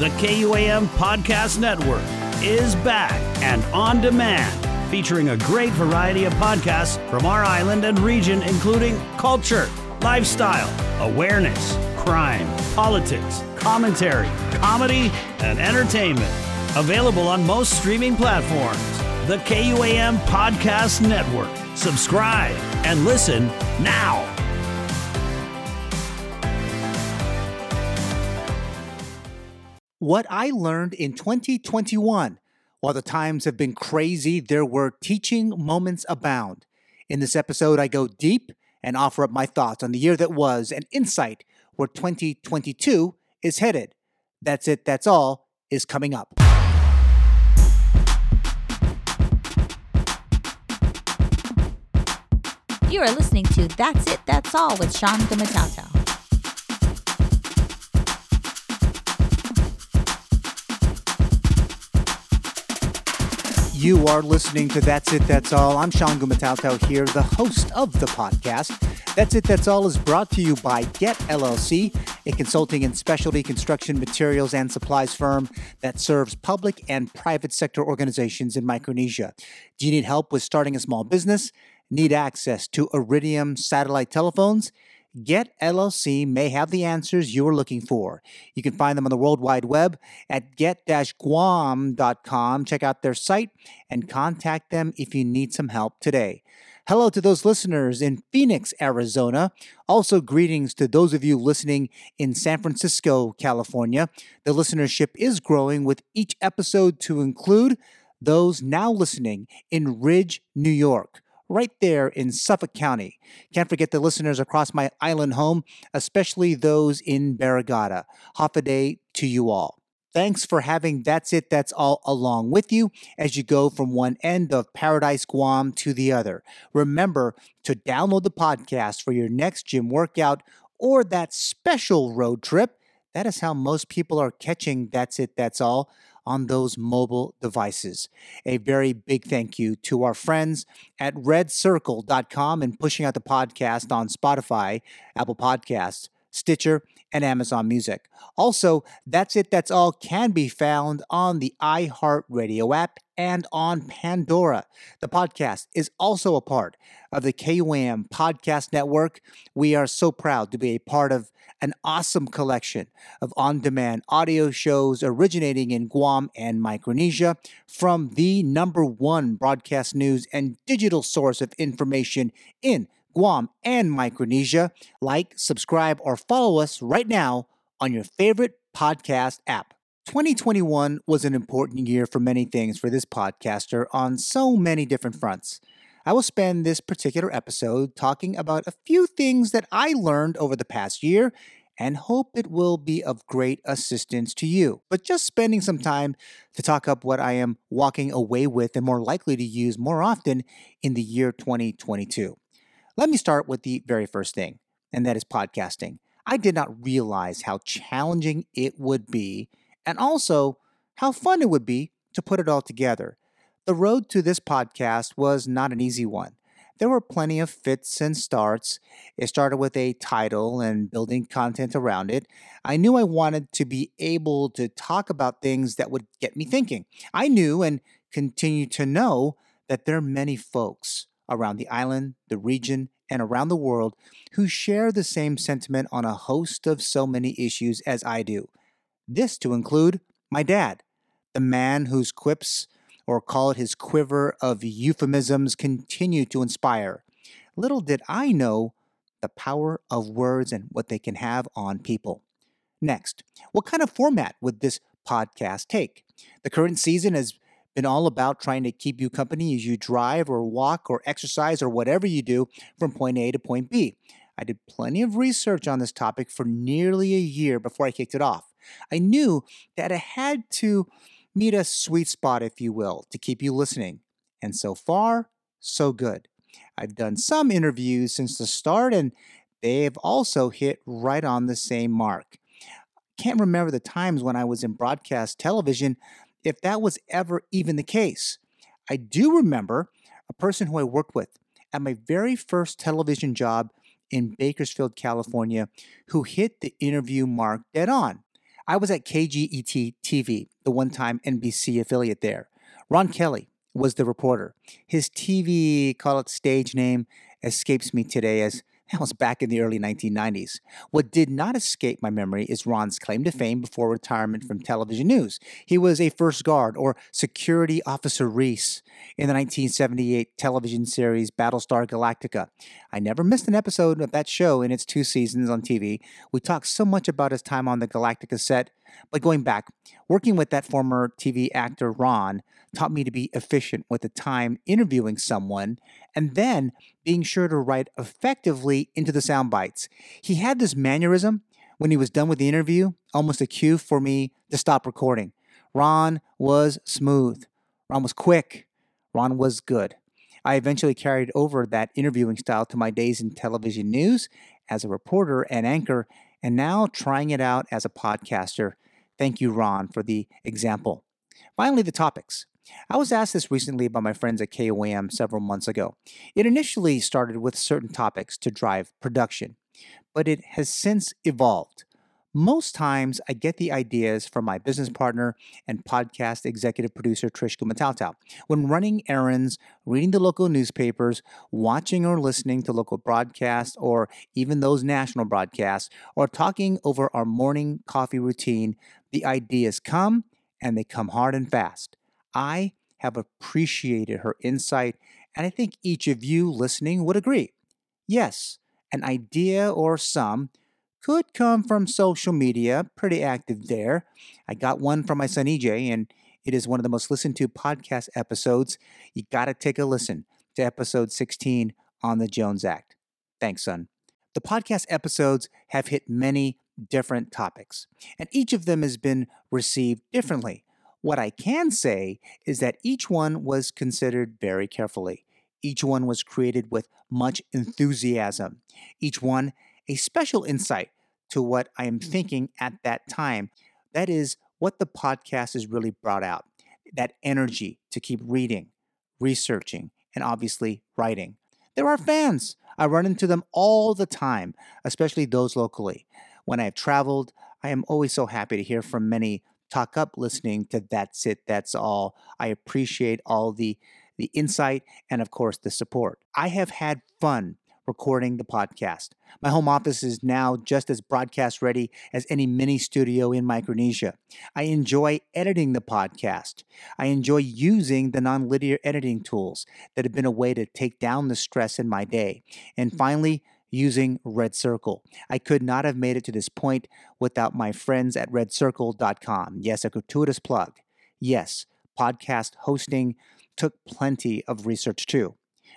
The KUAM Podcast Network is back and on demand, featuring a great variety of podcasts from our island and region, including culture, lifestyle, awareness, crime, politics, commentary, comedy, and entertainment. Available on most streaming platforms. The KUAM Podcast Network. Subscribe and listen now. What I learned in 2021. While the times have been crazy, there were teaching moments abound. In this episode, I go deep and offer up my thoughts on the year that was and insight where 2022 is headed. That's it, that's all is coming up. You are listening to That's It, That's All with Sean Gumataotao. You are listening to That's It, That's All. I'm Sean Gumataotao here, the host of the podcast. That's It, That's All is brought to you by Get LLC, a consulting and specialty construction materials and supplies firm that serves public and private sector organizations in Micronesia. Do you need help with starting a small business? Need access to Iridium satellite telephones? Get LLC may have the answers you are looking for. You can find them on the World Wide Web at get-guam.com. Check out their site and contact them if you need some help today. Hello to those listeners in Phoenix, Arizona. Also, greetings to those of you listening in San Francisco, California. The listenership is growing with each episode to include those now listening in Ridge, New York right there in Suffolk County. Can't forget the listeners across my island home, especially those in Barrigada. Hafa adai to you all. Thanks for having That's It, That's All along with you as you go from one end of Paradise Guam to the other. Remember to download the podcast for your next gym workout or that special road trip. That is how most people are catching That's It, That's All on those mobile devices. A very big thank you to our friends at redcircle.com and pushing out the podcast on Spotify, Apple Podcasts, Stitcher, and Amazon Music. Also, That's It, That's All can be found on the iHeartRadio app and on Pandora. The podcast is also a part of the KUAM Podcast Network. We are so proud to be a part of an awesome collection of on demand audio shows originating in Guam and Micronesia from the number one broadcast news and digital source of information in Guam and Micronesia. Like, subscribe, or follow us right now on your favorite podcast app. 2021 was an important year for many things for this podcaster on so many different fronts. I will spend this particular episode talking about a few things that I learned over the past year and hope it will be of great assistance to you. But just spending some time to talk up what I am walking away with and more likely to use more often in the year 2022. Let me start with the very first thing, and that is podcasting. I did not realize how challenging it would be and also how fun it would be to put it all together. The road to this podcast was not an easy one. There were plenty of fits and starts. It started with a title and building content around it. I knew I wanted to be able to talk about things that would get me thinking. I knew and continue to know that there are many folks around the island, the region, and around the world who share the same sentiment on a host of so many issues as I do. This to include my dad, the man whose quips or call it his quiver of euphemisms, continue to inspire. Little did I know the power of words and what they can have on people. Next, what kind of format would this podcast take? The current season has been all about trying to keep you company as you drive or walk or exercise or whatever you do from point A to point B. I did plenty of research on this topic for nearly a year before I kicked it off. I knew that I had to meet a sweet spot, if you will, to keep you listening. And so far, so good. I've done some interviews since the start, and they have also hit right on the same mark. Can't remember the times when I was in broadcast television if that was ever even the case. I do remember a person who I worked with at my very first television job in Bakersfield, California, who hit the interview mark dead on. I was at KGET TV, the one time NBC affiliate there. Ron Kelly was the reporter. His TV, call it stage name, escapes me today as that was back in the early 1990s. What did not escape my memory is Ron's claim to mm. fame before retirement from television news. He was a first guard or security officer Reese in the 1978 television series Battlestar Galactica. I never missed an episode of that show in its two seasons on TV. We talked so much about his time on the Galactica set, but going back, working with that former TV actor Ron taught me to be efficient with the time interviewing someone and then being sure to write effectively into the sound bites. He had this mannerism when he was done with the interview, almost a cue for me to stop recording. Ron was smooth. Ron was quick. Ron was good. I eventually carried over that interviewing style to my days in television news as a reporter and anchor, and now trying it out as a podcaster. Thank you, Ron, for the example. Finally, the topics. I was asked this recently by my friends at KUAM several months ago. It initially started with certain topics to drive production, but it has since evolved. Most times, I get the ideas from my business mm-hmm. partner and podcast executive producer, Trish Gumataotao. When running errands, reading the local newspapers, watching or listening to local broadcasts, or even those national broadcasts, or talking over our morning coffee routine, the ideas come and they come hard and fast. I have appreciated her insight, and I think each of you listening would agree. Yes, an idea or some could come from social media, pretty active there. I got one from my son EJ, and it is one of the most listened to podcast episodes. You got to take a listen to episode 16 on the Jones Act. Thanks, son. The podcast episodes have hit many different topics, and each of them has been received differently. What I can say is that each one was considered very carefully. Each one was created with much enthusiasm. Each one a special insight to what I am mm-hmm. thinking at that time. That is what the podcast has really brought out that energy to keep reading, researching, and obviously writing. There are mm-hmm. fans. I run into them all the time, especially those locally. When I have traveled, I am always so happy to hear from many talk up listening to That's It, That's All. I appreciate all the the insight and of course the support. I have had fun recording the podcast. My home office is now just as broadcast ready as any mini studio in Micronesia. I enjoy editing the podcast. I enjoy using the nonlinear editing tools that have been a way to take down the stress in my day. And finally, using Red Circle. I could not have made it to this point without my friends at redcircle.com. Yes, a gratuitous plug. Yes, podcast hosting took plenty of research too,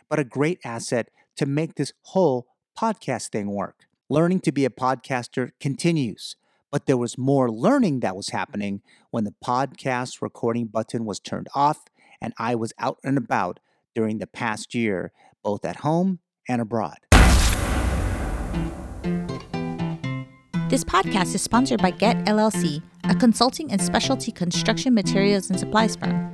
but a great asset to make this whole podcast thing work. Learning to be a podcaster continues, but there was more learning that was happening when the podcast recording button was turned off and I was out and about during the past year, both at home and abroad. This podcast is sponsored by Get LLC, a consulting and specialty construction materials and supplies firm.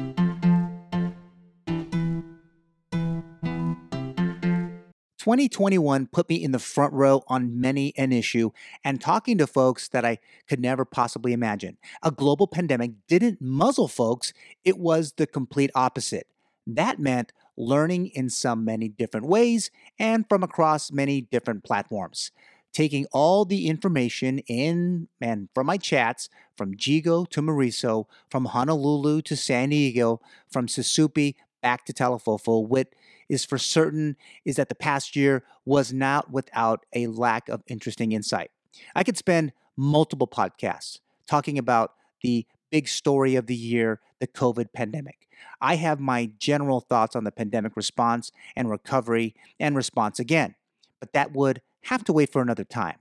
2021 put me in the front row on many an issue and talking to folks that I could never possibly imagine. A global pandemic didn't muzzle folks, it was the complete opposite. That meant learning in some many different ways and from across many different platforms. Taking all the information in and from my chats from Yigo to Merizo, from Honolulu to San Diego, from Susupe back to Talofofo with is for certain is that the past year was not without a lack of interesting insight. I could spend multiple podcasts talking about the big story of the year, the COVID pandemic. I have my general thoughts on the pandemic response and recovery and response again, but that would have to wait for another time.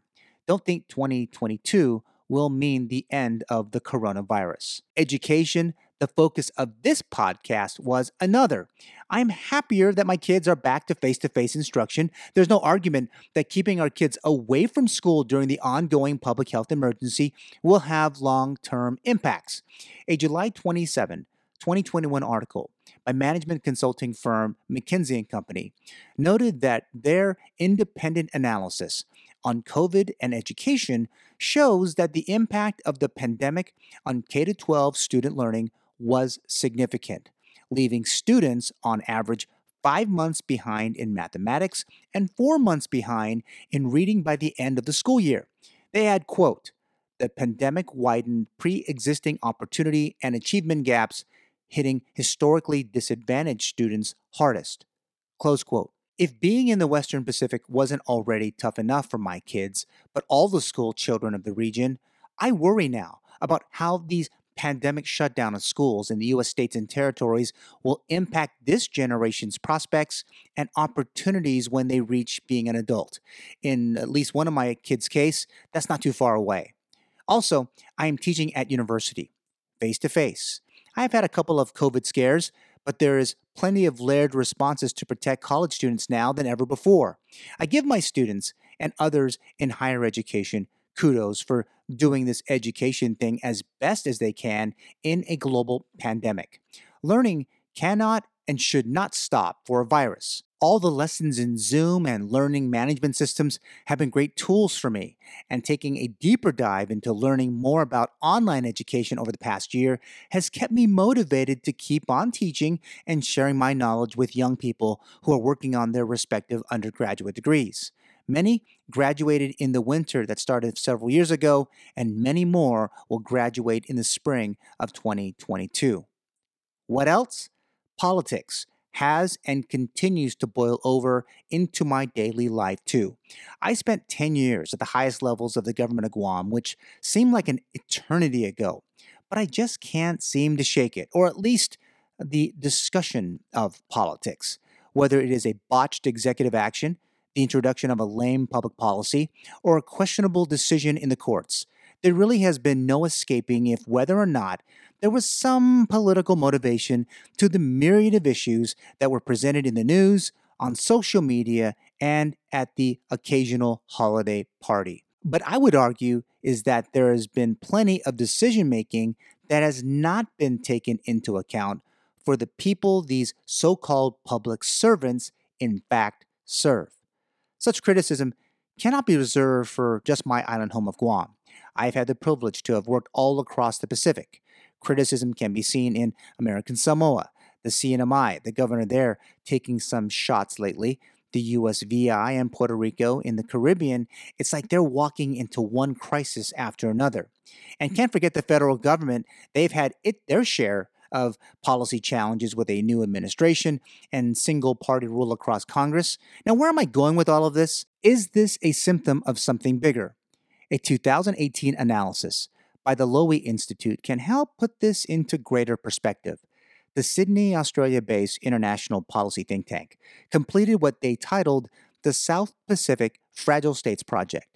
Don't think 2022 will mean the end of the coronavirus. Education, The focus of this podcast was another. I'm happier that my kids are back to face to face instruction. There's no argument that keeping our kids away from school during the ongoing public health emergency will have long term impacts. A July 27, 2021 article by management consulting firm McKinsey and Company noted that their independent analysis on COVID and education shows that the impact of the pandemic on K 12 student learning was significant, leaving students on average five months behind in mathematics and four months behind in reading by the end of the school year. They had, quote, the pandemic widened pre existing opportunity and achievement gaps, hitting historically disadvantaged students hardest. Close quote. If being in the Western Pacific wasn't already tough enough for my kids, but all the school children of the region, I worry now about how these pandemic shutdown of schools in the U.S. states and territories will impact this generation's prospects and opportunities when they reach being an adult. In at least one of my kids' case, that's not too far away. Also, I am teaching at university, face to face. I've had a couple of COVID scares, but there is plenty of layered responses to protect college students now than ever before. I give my students and others in higher education kudos for doing this education thing as best as they can in a global pandemic. Learning cannot and should not stop for a virus. All the lessons in Zoom and learning management systems have been great tools for me, and taking a deeper dive into learning more about online education over the past year has kept me motivated to keep on teaching and sharing my knowledge with young people who are working on their respective undergraduate degrees. Many graduated in the winter that started several years ago, and many more will graduate in the spring of 2022. What else? Politics has and continues to boil over into my daily life too. I spent 10 years at the highest levels of the government of Guam, which seemed like an eternity ago, but I just can't seem to shake it, or at least the discussion of politics. Whether it is a botched executive action, the introduction of a lame public policy, or a questionable decision in the courts. There really has been no escaping if whether or not there was some political motivation to the myriad of issues that were presented in the news, on social media, and at the occasional holiday party. But I would argue is that there has been plenty of decision making that has not been taken into account for the people these so called public servants in fact serve. Such criticism cannot be reserved for just my island home of Guam. I've had the privilege to have worked all across the Pacific. Criticism can be seen in American Samoa, the CNMI, the governor there taking some shots lately, the USVI and Puerto Rico in the Caribbean. It's like they're walking into one crisis after another. And can't forget the federal government, they've had it their share of policy challenges with a new administration and single party rule across Congress. Now, where am I going with all of this? Is this a symptom of something bigger? A 2018 analysis by the Lowy Institute can help put this into greater perspective. The Sydney, Australia based international policy think tank completed what they titled the South Pacific Fragile States Project.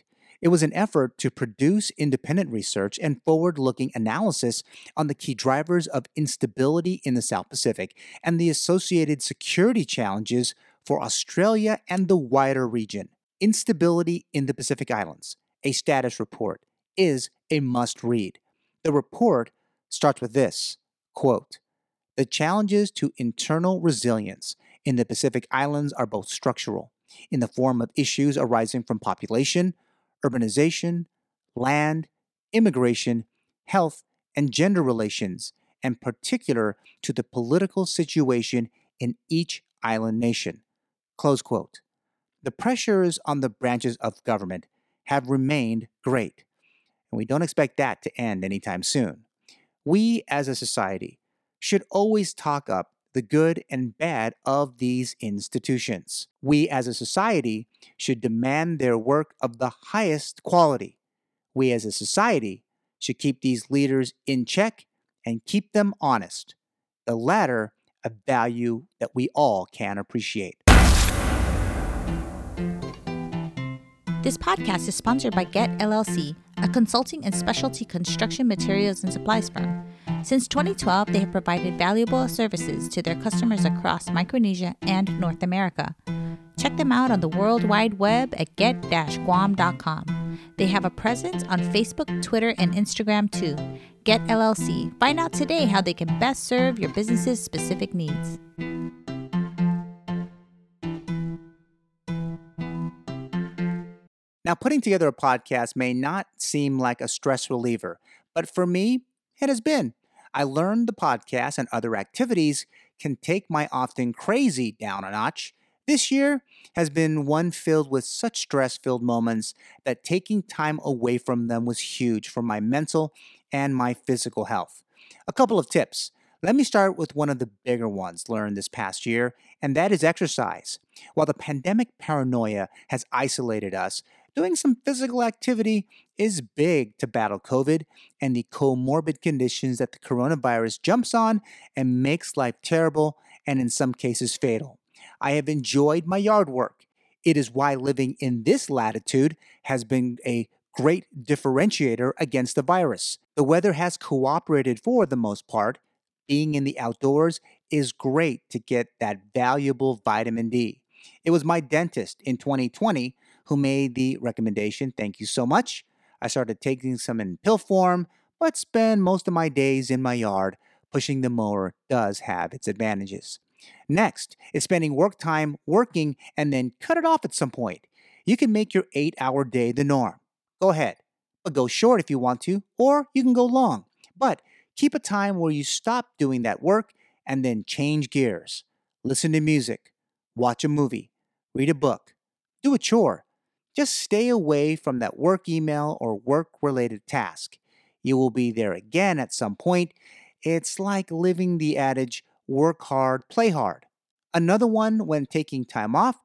It was an effort to produce independent research and forward looking analysis on the key drivers of instability in the South Pacific and the associated security challenges for Australia and the wider region. Instability in the Pacific Islands, a status report, is a must read. The report starts with this quote, The challenges to internal resilience in the Pacific Islands are both structural, in the form of issues arising from population, urbanization, land, immigration, health, and gender relations, and particular to the political situation in each island nation. Close quote. The pressures on the branches of government have remained great, and we don't expect that to end anytime soon. We as a society should always talk up the good and bad of these institutions. We as a society should demand their work of the highest quality. We as a society should keep these leaders in check and keep them honest. The latter, a value that we all can appreciate. This podcast is sponsored by Get LLC, a consulting and specialty construction materials and supplies firm. Since 2012, they have provided valuable services to their customers across Micronesia and North America. Check them out on the World Wide Web at get-guam.com. They have a presence on Facebook, Twitter, and Instagram too. Get LLC. Find out today how they can best serve your business's specific needs. Now, putting together a podcast may not seem like a stress reliever, but for me, it has been. I learned the podcast and other activities can take my often crazy down a notch. This year has been one filled with such stress filled moments that taking time away from them was huge for my mental and my physical health. A couple of tips. Let me start with one of the bigger ones learned this past year, and that is exercise. While the pandemic paranoia has isolated us, doing some physical activity is big to battle COVID and the comorbid conditions that the coronavirus jumps on and makes life terrible and in some cases fatal. I have enjoyed my yard work. It is why living in this latitude has been a great differentiator against the virus. The weather has cooperated for the most part. Being in the outdoors is great to get that valuable vitamin D. It was my dentist in 2020 who made the recommendation. Thank you so much. I started taking some in pill form, but spend most of my days in my yard. Pushing the mower does have its advantages. Next is spending work time working and then cut it off at some point. You can make your eight hour day the norm. Go ahead, but go short if you want to, or you can go long. But keep a time where you stop doing that work and then change gears. Listen to music, watch a movie, read a book, do a chore, just stay away from that work email or work related task. You will be there again at some point. It's like living the adage work hard, play hard. Another one when taking time off,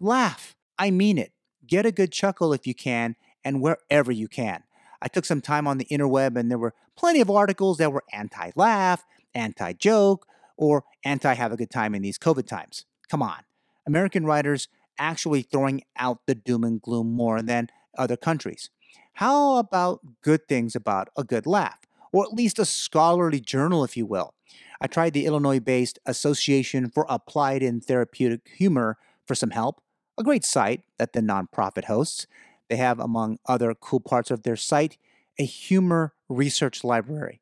laugh. I mean it. Get a good chuckle if you can and wherever you can. I took some time on the interweb and there were plenty of articles that were anti laugh, anti joke, or anti have a good time in these COVID times. Come on. American writers actually throwing out the doom and gloom more than other countries. How about good things about a good laugh, or at least a scholarly journal, if you will? I tried the Illinois based Association for Applied and Therapeutic Humor for some help, a great site that the nonprofit hosts. They have, among other cool parts of their site, a humor research library.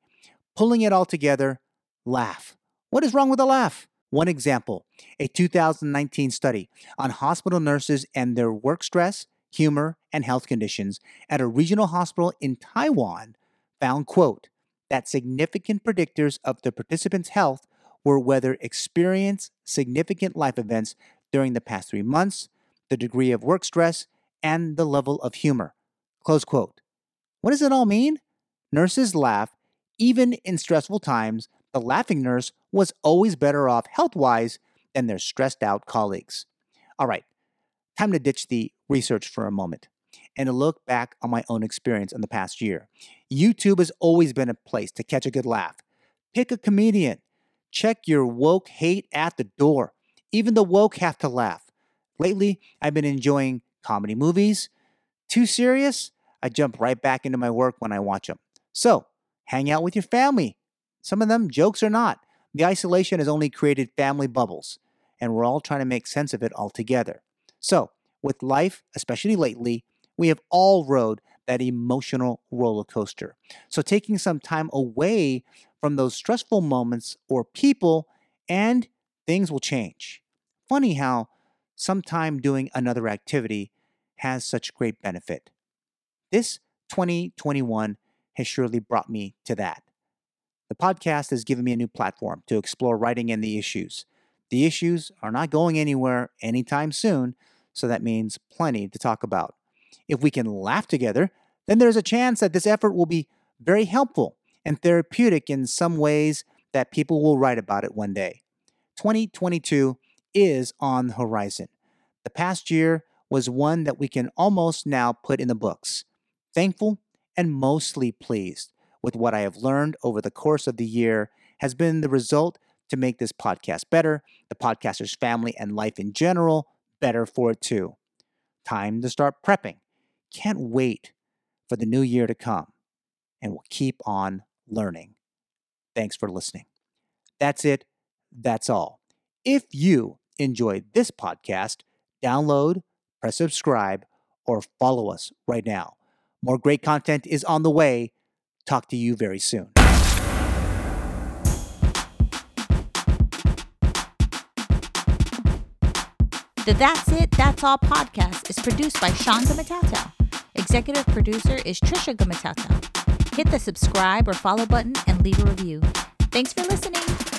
Pulling it all together, laugh. What is wrong with a laugh? One example a 2019 study on hospital nurses and their work stress, humor, and health conditions at a regional hospital in Taiwan found, quote, that significant predictors of the participants' health were whether experience significant life events during the past three months, the degree of work stress, and the level of humor. Close quote. What does it all mean? Nurses laugh even in stressful times the laughing nurse was always better off health wise than their stressed out colleagues. All right, time to ditch the research for a moment and to look back on my own experience in the past year. YouTube has always been a place to catch a good laugh. Pick a comedian. Check your woke hate at the door. Even the woke have to laugh. Lately, I've been enjoying comedy movies. Too serious? I jump right back into my work when I watch them. So, hang out with your family. Some of them, jokes or not, the isolation has only created family bubbles, and we're all trying to make sense of it all together. So, with life, especially lately, we have all rode that emotional roller coaster. So, taking some time away from those stressful moments or people, and things will change. Funny how sometime doing another activity has such great benefit. This 2021 has surely brought me to that. The podcast has given me a new platform to explore writing and the issues. The issues are not going anywhere anytime soon, so that means plenty to talk about. If we can laugh together, then there's a chance that this effort will be very helpful and therapeutic in some ways that people will write about it one day. 2022 is on the horizon. The past year was one that we can almost now put in the books. Thankful and mostly pleased with what I have learned over the course of the year has been the result to make this podcast better, the podcaster's family and life in general better for it too. Time to start prepping. Can't wait for the new year to come. And we'll keep on learning. Thanks for listening. That's it. That's all. If you enjoyed this podcast, download, press subscribe, or follow us right now. More great content is on the way. Talk to you very soon. The That's It, That's All podcast is produced by Sean Gumataotao. Executive producer is Trisha Gumataotao. Hit the subscribe or follow button and leave a review. Thanks for listening.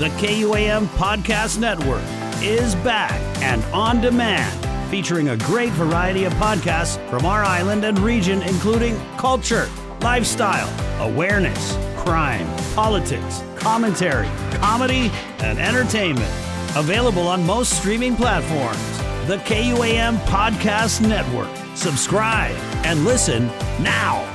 The KUAM Podcast Network is back and on demand, featuring a great variety of podcasts from our island and region, including culture, lifestyle, awareness, crime, politics, commentary, comedy, and entertainment. Available on most streaming platforms. The KUAM Podcast Network. Subscribe and listen now.